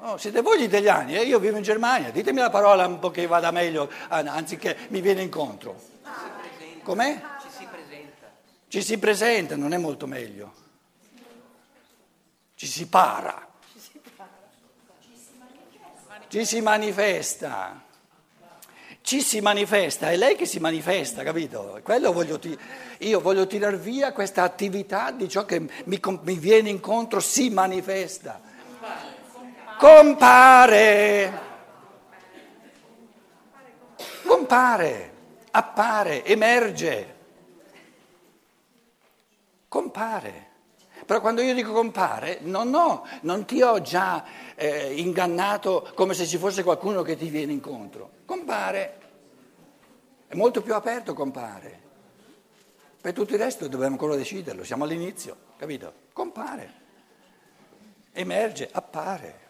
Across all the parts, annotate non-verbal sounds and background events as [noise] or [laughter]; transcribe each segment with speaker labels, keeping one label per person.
Speaker 1: Oh, siete voi gli italiani, eh? io vivo in Germania, ditemi la parola un po' che vada meglio anziché mi viene incontro. Com'è?
Speaker 2: Ci si presenta.
Speaker 1: Ci si presenta, non è molto meglio. Ci si para. Ci si manifesta. Ci si manifesta, è lei che si manifesta, capito? Quello voglio ti- io voglio tirar via questa attività di ciò che mi, mi viene incontro, si manifesta. Compare. Compare, appare, emerge. Compare. Però quando io dico compare, non, no, non ti ho già eh, ingannato come se ci fosse qualcuno che ti viene incontro. Compare, è molto più aperto compare. Per tutto il resto dobbiamo ancora deciderlo, siamo all'inizio, capito? Compare, emerge, appare.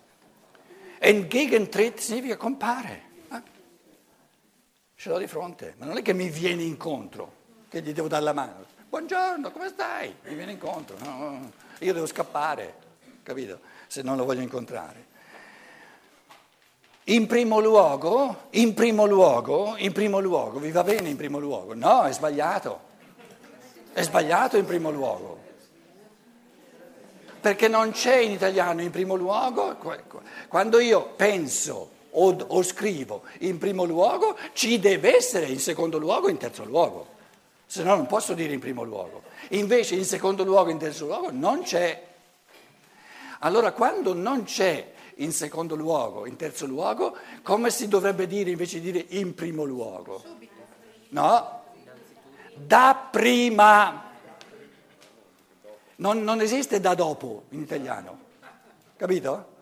Speaker 1: Entgegentritt significa compare. Eh? Ce l'ho di fronte, ma non è che mi viene incontro, che gli devo dare la mano buongiorno, come stai? Mi viene incontro, no, io devo scappare, capito? Se non lo voglio incontrare. In primo luogo, in primo luogo, in primo luogo, vi va bene in primo luogo? No, è sbagliato. È sbagliato in primo luogo. Perché non c'è in italiano in primo luogo, quando io penso o, o scrivo in primo luogo, ci deve essere in secondo luogo, in terzo luogo se no non posso dire in primo luogo. Invece in secondo luogo, in terzo luogo non c'è. Allora quando non c'è in secondo luogo, in terzo luogo, come si dovrebbe dire invece di dire in primo luogo? No? Da prima. Non, non esiste da dopo in italiano. Capito?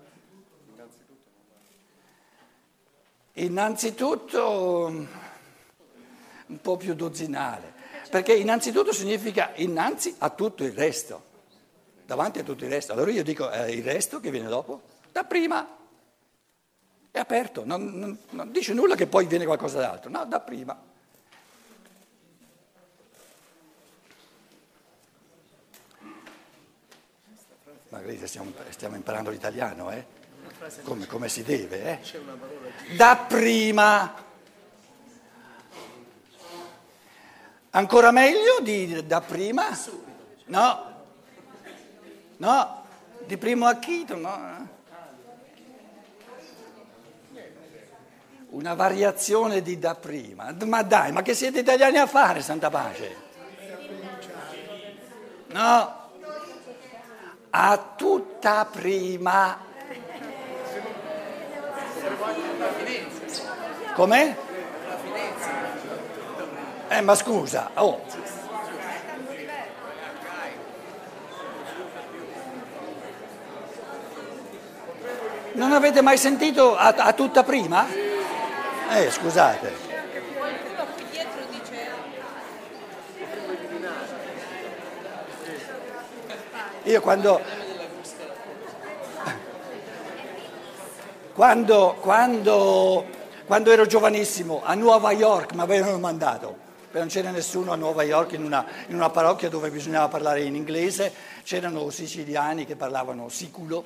Speaker 1: Innanzitutto un po' più dozzinale. Perché innanzitutto significa innanzi a tutto il resto, davanti a tutto il resto. Allora io dico eh, il resto che viene dopo, da prima, è aperto, non, non, non dice nulla che poi viene qualcosa d'altro, no, da prima. Magari stiamo, stiamo imparando l'italiano, eh? Come, come si deve, eh? Da prima. Ancora meglio di da prima? No, no, di primo acchito, no. Una variazione di da prima. Ma dai, ma che siete italiani a fare, santa pace? No, a tutta prima. Com'è? Eh, ma scusa, oh. Non avete mai sentito a, a tutta prima? Eh, scusate. Io quando, quando, quando, quando ero giovanissimo a Nuova York mi avevano mandato non c'era nessuno a Nuova York in una, in una, parrocchia dove bisognava parlare in inglese, c'erano siciliani che parlavano siculo,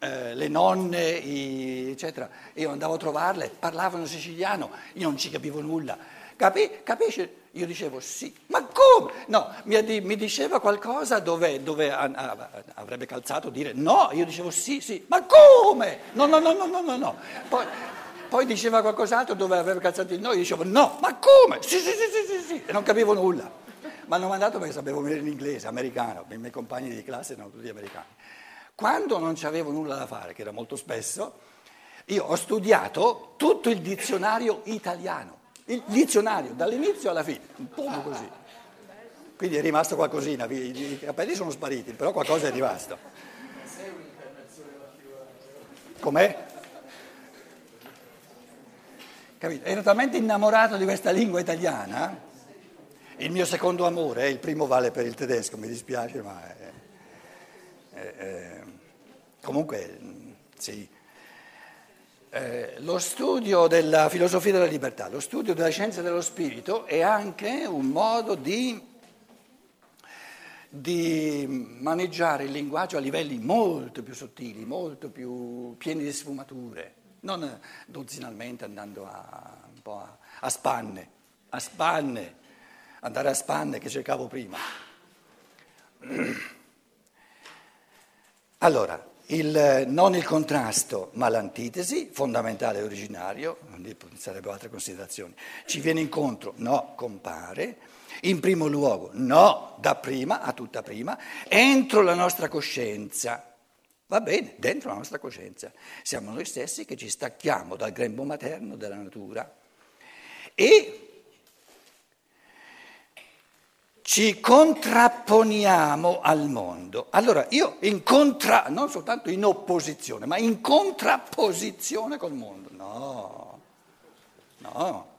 Speaker 1: eh, le nonne, i, eccetera. Io andavo a trovarle, parlavano siciliano, io non ci capivo nulla. Capi, capisci? Io dicevo sì, ma come? No, mi, mi diceva qualcosa dove, dove a, a, avrebbe calzato dire no, io dicevo sì, sì, ma come? No, no, no, no, no, no. no. Poi, poi diceva qualcos'altro dove aveva calzato il no, io dicevo no, ma come? Sì, sì, sì, sì, sì, e non capivo nulla. Mi hanno mandato perché sapevo bene l'inglese, americano, i miei compagni di classe erano tutti americani. Quando non avevo nulla da fare, che era molto spesso, io ho studiato tutto il dizionario italiano, il dizionario dall'inizio alla fine, un po' così. Quindi è rimasto qualcosina, i capelli sono spariti, però qualcosa è rimasto. Com'è? Capito? Ero talmente innamorato di questa lingua italiana, il mio secondo amore, il primo vale per il tedesco, mi dispiace, ma è, è, è, comunque sì. Eh, lo studio della filosofia della libertà, lo studio della scienza dello spirito è anche un modo di, di maneggiare il linguaggio a livelli molto più sottili, molto più pieni di sfumature, non dozzinalmente andando a, un po' a, a spanne, a spanne, andare a spanne che cercavo prima. [clears throat] Allora, il, non il contrasto, ma l'antitesi, fondamentale e originario, sarebbero altre considerazioni. Ci viene incontro? No, compare. In primo luogo, no, da prima a tutta prima, entro la nostra coscienza. Va bene, dentro la nostra coscienza. Siamo noi stessi che ci stacchiamo dal grembo materno della natura e ci contrapponiamo al mondo. Allora io in contra, non soltanto in opposizione, ma in contrapposizione col mondo. No, no.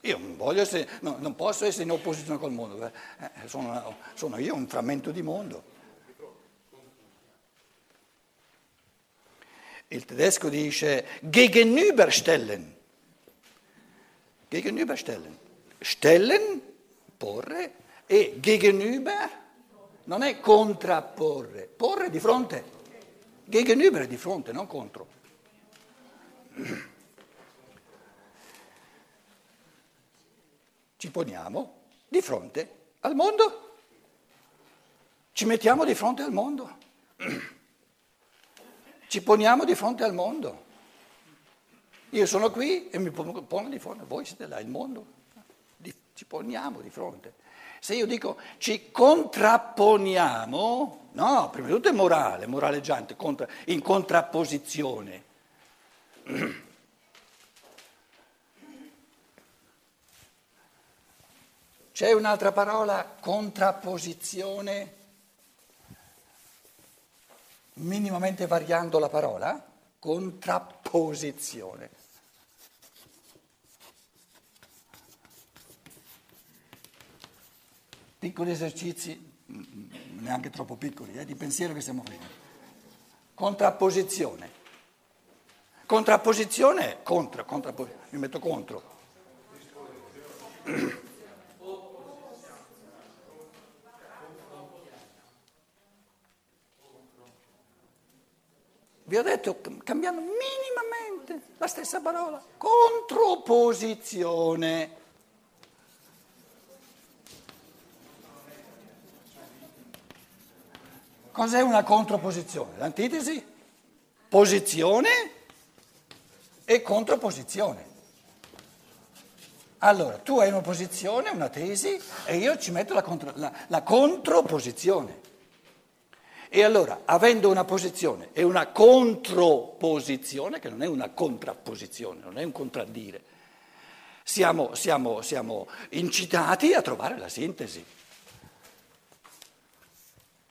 Speaker 1: Io non, essere, no, non posso essere in opposizione col mondo, eh, sono, sono io un frammento di mondo. Il tedesco dice gegenüberstellen. Gegenüberstellen. Stellen porre e gegenüber non è contrapporre, porre di fronte, gegenüber è di fronte, non contro. Ci poniamo di fronte al mondo, ci mettiamo di fronte al mondo, ci poniamo di fronte al mondo. Io sono qui e mi pongo di fronte, voi siete là, il mondo ci poniamo di fronte. Se io dico ci contrapponiamo, no, prima di tutto è morale, moraleggiante, in contrapposizione. [clears throat] C'è un'altra parola, contrapposizione, minimamente variando la parola? Contrapposizione. Piccoli esercizi, mm, mm, neanche troppo piccoli, eh, di pensiero che stiamo facendo. Contrapposizione. Contrapposizione, contro, contrapposizione, mi metto contro. Vi ho detto, cambiando minimamente la stessa parola, controposizione. Cos'è una controposizione? L'antitesi? Posizione e controposizione. Allora, tu hai una posizione, una tesi, e io ci metto la, contro, la, la controposizione. E allora, avendo una posizione e una controposizione, che non è una contrapposizione, non è un contraddire, siamo, siamo, siamo incitati a trovare la sintesi.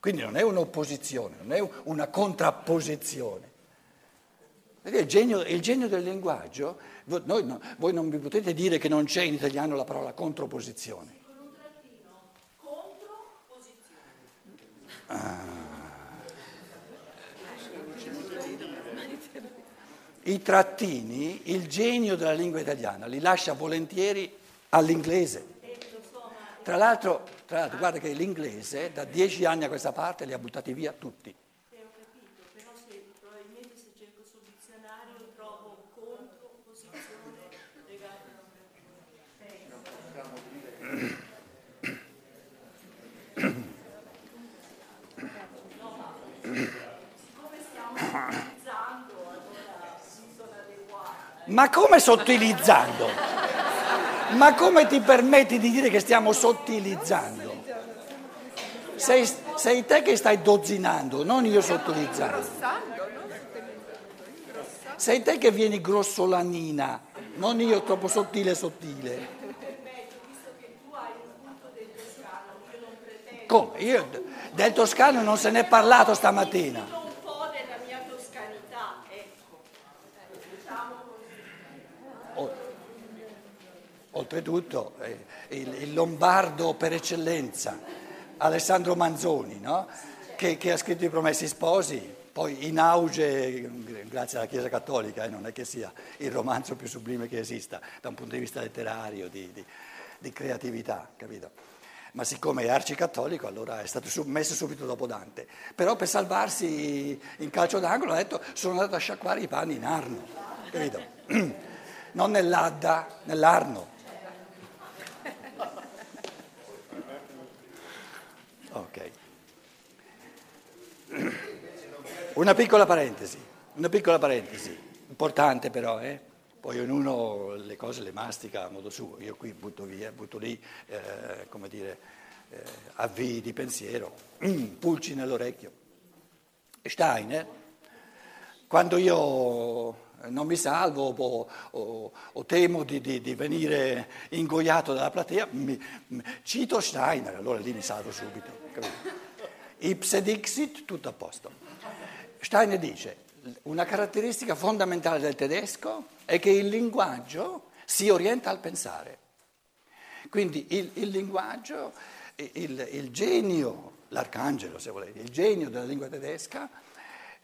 Speaker 1: Quindi non è un'opposizione, non è una contrapposizione. Il genio, il genio del linguaggio, voi, no, voi non mi potete dire che non c'è in italiano la parola controposizione. Ah. I trattini, il genio della lingua italiana li lascia volentieri all'inglese. Tra l'altro, tra l'altro, guarda che l'inglese da dieci anni a questa parte li ha buttati via tutti. Ma come sottilizzando? Ma come ti permetti di dire che stiamo sottilizzando? Sei, sei te che stai dozzinando, non io sottilizzando. Sei te che vieni grossolanina, non io troppo sottile sottile. Come? Io del toscano non se ne è parlato stamattina. Oltretutto eh, il, il, lombardo per eccellenza, Alessandro Manzoni, no? che, che, ha scritto i Promessi Sposi, poi in auge grazie alla Chiesa Cattolica, eh, non è che sia il romanzo più sublime che esista da un punto di vista letterario, di, di, di creatività, capito? ma siccome è arcicattolico allora è stato messo subito dopo Dante. Però per salvarsi in calcio d'angolo ha detto sono andato a sciacquare i panni in Arno, capito? [clears throat] Non nell'Adda, nell'Arno. Ok. Una piccola parentesi, una piccola parentesi, importante però, eh? Poi ognuno le cose le mastica a modo suo, io qui butto via, butto lì, eh, come dire, eh, avvii di pensiero, [clears throat] pulci nell'orecchio. Steiner, quando io non mi salvo o, o, o temo di, di, di, venire ingoiato dalla platea, mi, cito Steiner, allora lì mi salvo subito. Ipse dixit, tutto a posto. Steiner dice, una caratteristica fondamentale del tedesco è che il linguaggio si orienta al pensare. Quindi il, il linguaggio, il, il, genio, l'arcangelo se volete, il genio della lingua tedesca,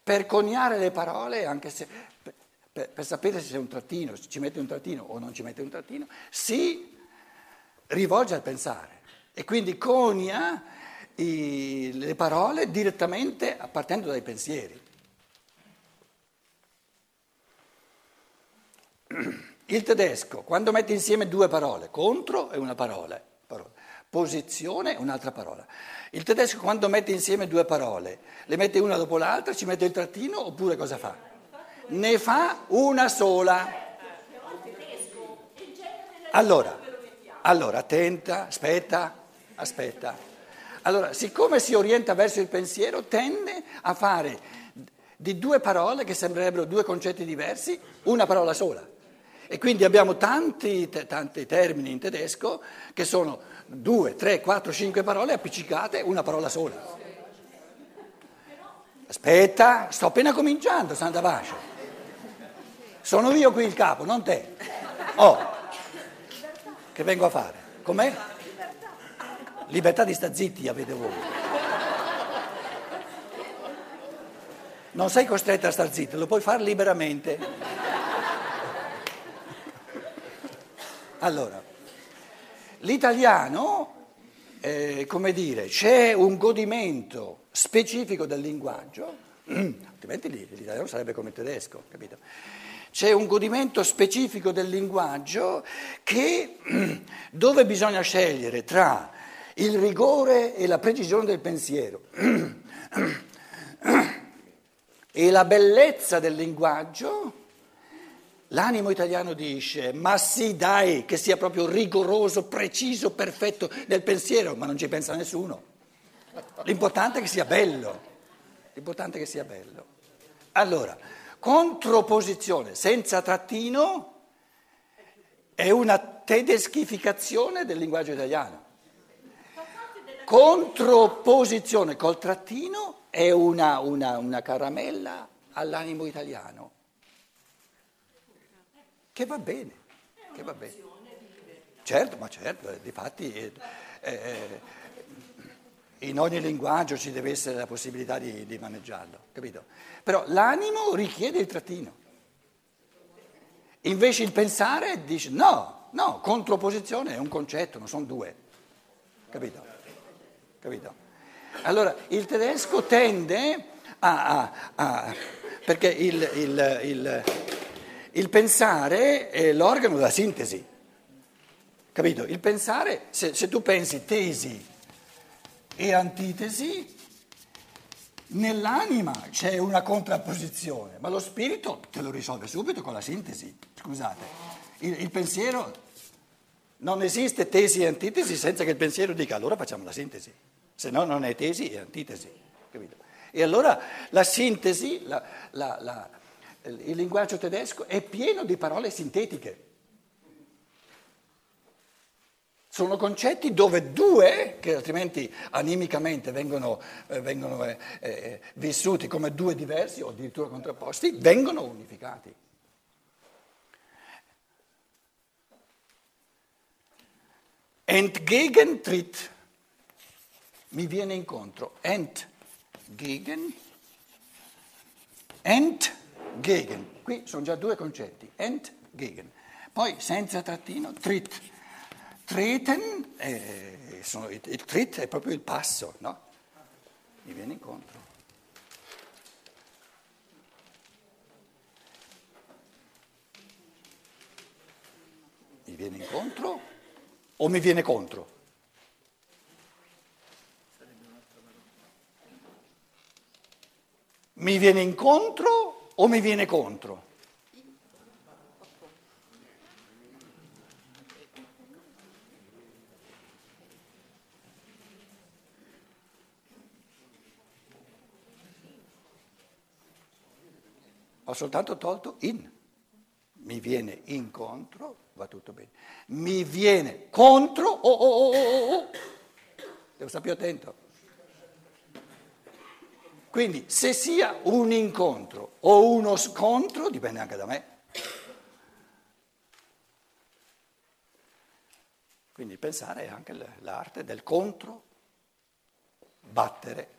Speaker 1: per coniare le parole, anche se per, per sapere se c'è un trattino, se ci mette un trattino o non ci mette un trattino, si rivolge al pensare e quindi conia i, le parole direttamente partendo dai pensieri. Il tedesco, quando mette insieme due parole, contro è una parola, parola, posizione è un'altra parola. Il tedesco quando mette insieme due parole, le mette una dopo l'altra, ci mette il trattino oppure cosa fa? Ne fa una sola. Allora, allora attenta, aspetta, aspetta. Allora, siccome si orienta verso il pensiero, tende a fare di due parole che sembrerebbero due concetti diversi, una parola sola. E quindi abbiamo tanti, tanti termini in tedesco che sono due, tre, quattro, cinque parole appiccicate, una parola sola. Aspetta, sto appena cominciando, Santa Pace. Sono io qui il capo, non te. Oh, che vengo a fare? Com'è? Libertà di sta zitti avete voi. Non sei costretto a star zitto, lo puoi fare liberamente. Allora, l'italiano, eh, come dire, c'è un godimento specifico del linguaggio, [clears throat] altrimenti l'italiano sarebbe come il tedesco, capito? C'è un godimento specifico del linguaggio che, [clears throat] dove bisogna scegliere tra il rigore e la precisione del pensiero [clears throat] e la bellezza del linguaggio, L'animo italiano dice, ma sì dai, che sia proprio rigoroso, preciso, perfetto nel pensiero, ma non ci pensa nessuno. L'importante è che sia bello, l'importante è che sia bello. Allora, controposizione senza trattino è una tedeschificazione del linguaggio italiano. Controposizione col trattino è una, una, una caramella all'animo italiano. Che va bene, che va bene. Certo, ma certo, eh, difatti eh, eh, in ogni linguaggio ci deve essere la possibilità di, di maneggiarlo, capito? Però l'animo richiede il trattino. Invece il pensare dice no, no, controposizione è un concetto, non sono due. Capito? Capito? Allora il tedesco tende a... a, a perché il, il, il il pensare è l'organo della sintesi, capito? Il pensare, se, se tu pensi tesi e antitesi, nell'anima c'è una contrapposizione, ma lo spirito te lo risolve subito con la sintesi, scusate. Il, il pensiero non esiste tesi e antitesi senza che il pensiero dica allora facciamo la sintesi, se no non è tesi e antitesi, capito? E allora la sintesi, la, la, la il linguaggio tedesco è pieno di parole sintetiche. Sono concetti dove due, che altrimenti animicamente vengono, eh, vengono eh, eh, vissuti come due diversi o addirittura contrapposti, vengono unificati. Entgegentritt mi viene incontro. Entgegen, ent gegen. Qui sono già due concetti, ent, gegen. Poi senza trattino, trit. Treten, eh, sono, il, trit è proprio il passo, no? Mi viene incontro. Mi viene incontro o mi viene contro? Mi viene incontro o mi viene contro? Ho soltanto tolto in. Mi viene incontro, va tutto bene. Mi viene contro, oh, oh, oh, oh, oh. devo stare più attento. Quindi se sia un incontro o uno scontro dipende anche da me. Quindi pensare è anche l'arte del contro, battere.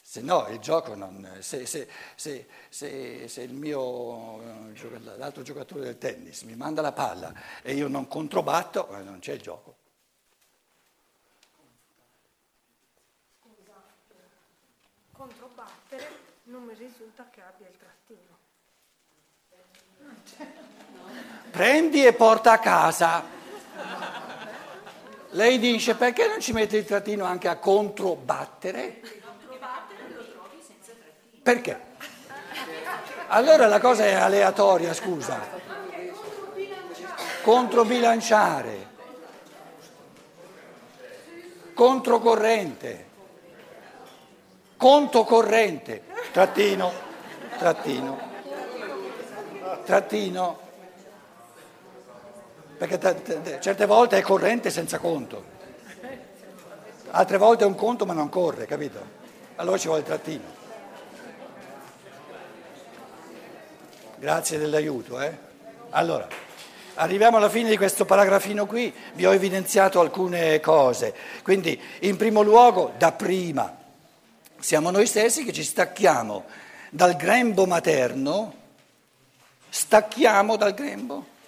Speaker 1: Se no il gioco non... Se, se, se, se mio, l'altro giocatore del tennis mi manda la palla e io non controbatto, eh, non c'è il gioco.
Speaker 3: non risulta che abbia il trattino.
Speaker 1: Prendi e porta a casa. Lei dice perché non ci mette il trattino anche a controbattere? Perché? Allora la cosa è aleatoria, scusa. Controbilanciare. Controcorrente. Conto corrente trattino, trattino, trattino, perché t- t- certe volte è corrente senza conto, altre volte è un conto ma non corre, capito? Allora ci vuole il trattino. Grazie dell'aiuto. Eh? Allora, arriviamo alla fine di questo paragrafino qui, vi ho evidenziato alcune cose. Quindi, in primo luogo, da prima siamo noi stessi che ci stacchiamo dal grembo materno, stacchiamo dal grembo.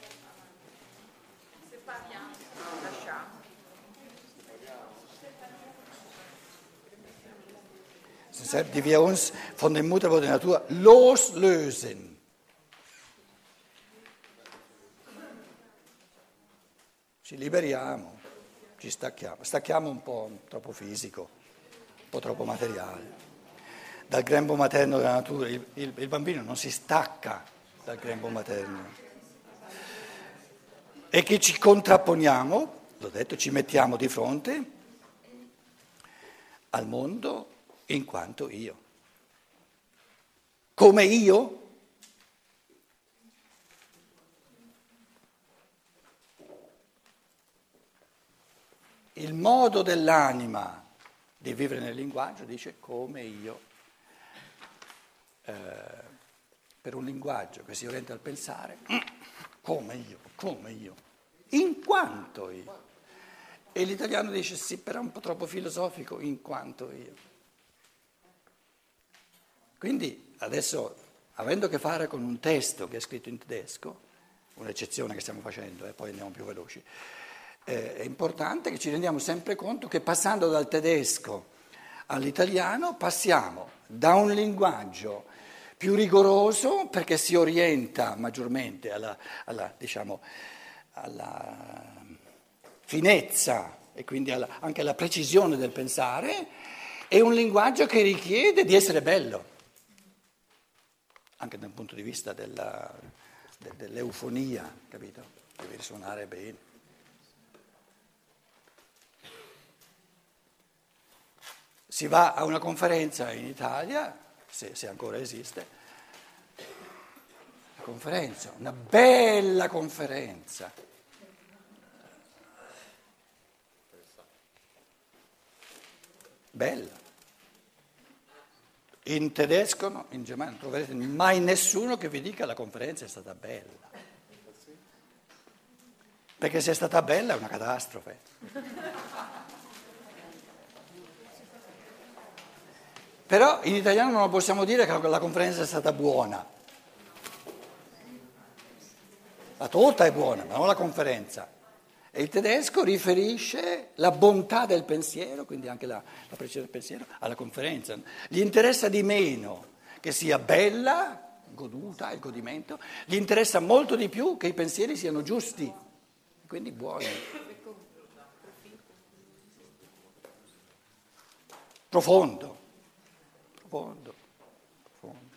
Speaker 1: Deshalb, die wir uns von dem Mutterwort der Natur loslösen. Ci liberiamo, ci stacchiamo, stacchiamo un po' troppo fisico po' troppo materiale. Dal grembo materno della natura, il, il, il bambino non si stacca dal grembo materno. E che ci contrapponiamo, l'ho detto, ci mettiamo di fronte al mondo in quanto io. Come io? Il modo dell'anima di vivere nel linguaggio, dice come io, eh, per un linguaggio che si orienta al pensare, [coughs] come io, come io, in quanto io. E l'italiano dice sì, però è un po' troppo filosofico, in quanto io. Quindi adesso, avendo a che fare con un testo che è scritto in tedesco, un'eccezione che stiamo facendo e eh, poi andiamo più veloci, eh, è importante che ci rendiamo sempre conto che passando dal tedesco all'italiano passiamo da un linguaggio più rigoroso perché si orienta maggiormente alla, alla, diciamo, alla finezza e quindi alla, anche alla precisione del pensare e un linguaggio che richiede di essere bello, anche dal punto di vista della, dell'eufonia, capito? Deve risuonare bene. Si va a una conferenza in Italia, se, se ancora esiste, una conferenza, una bella conferenza. Bella. In tedesco, no, in germano non troverete mai nessuno che vi dica la conferenza è stata bella. Perché se è stata bella è una catastrofe. Però in italiano non possiamo dire che la conferenza è stata buona. La torta è buona, ma non la conferenza. E il tedesco riferisce la bontà del pensiero, quindi anche la, la precisione del pensiero, alla conferenza. Gli interessa di meno che sia bella, goduta, il godimento, gli interessa molto di più che i pensieri siano giusti, quindi buoni. Profondo, profondo, profondo.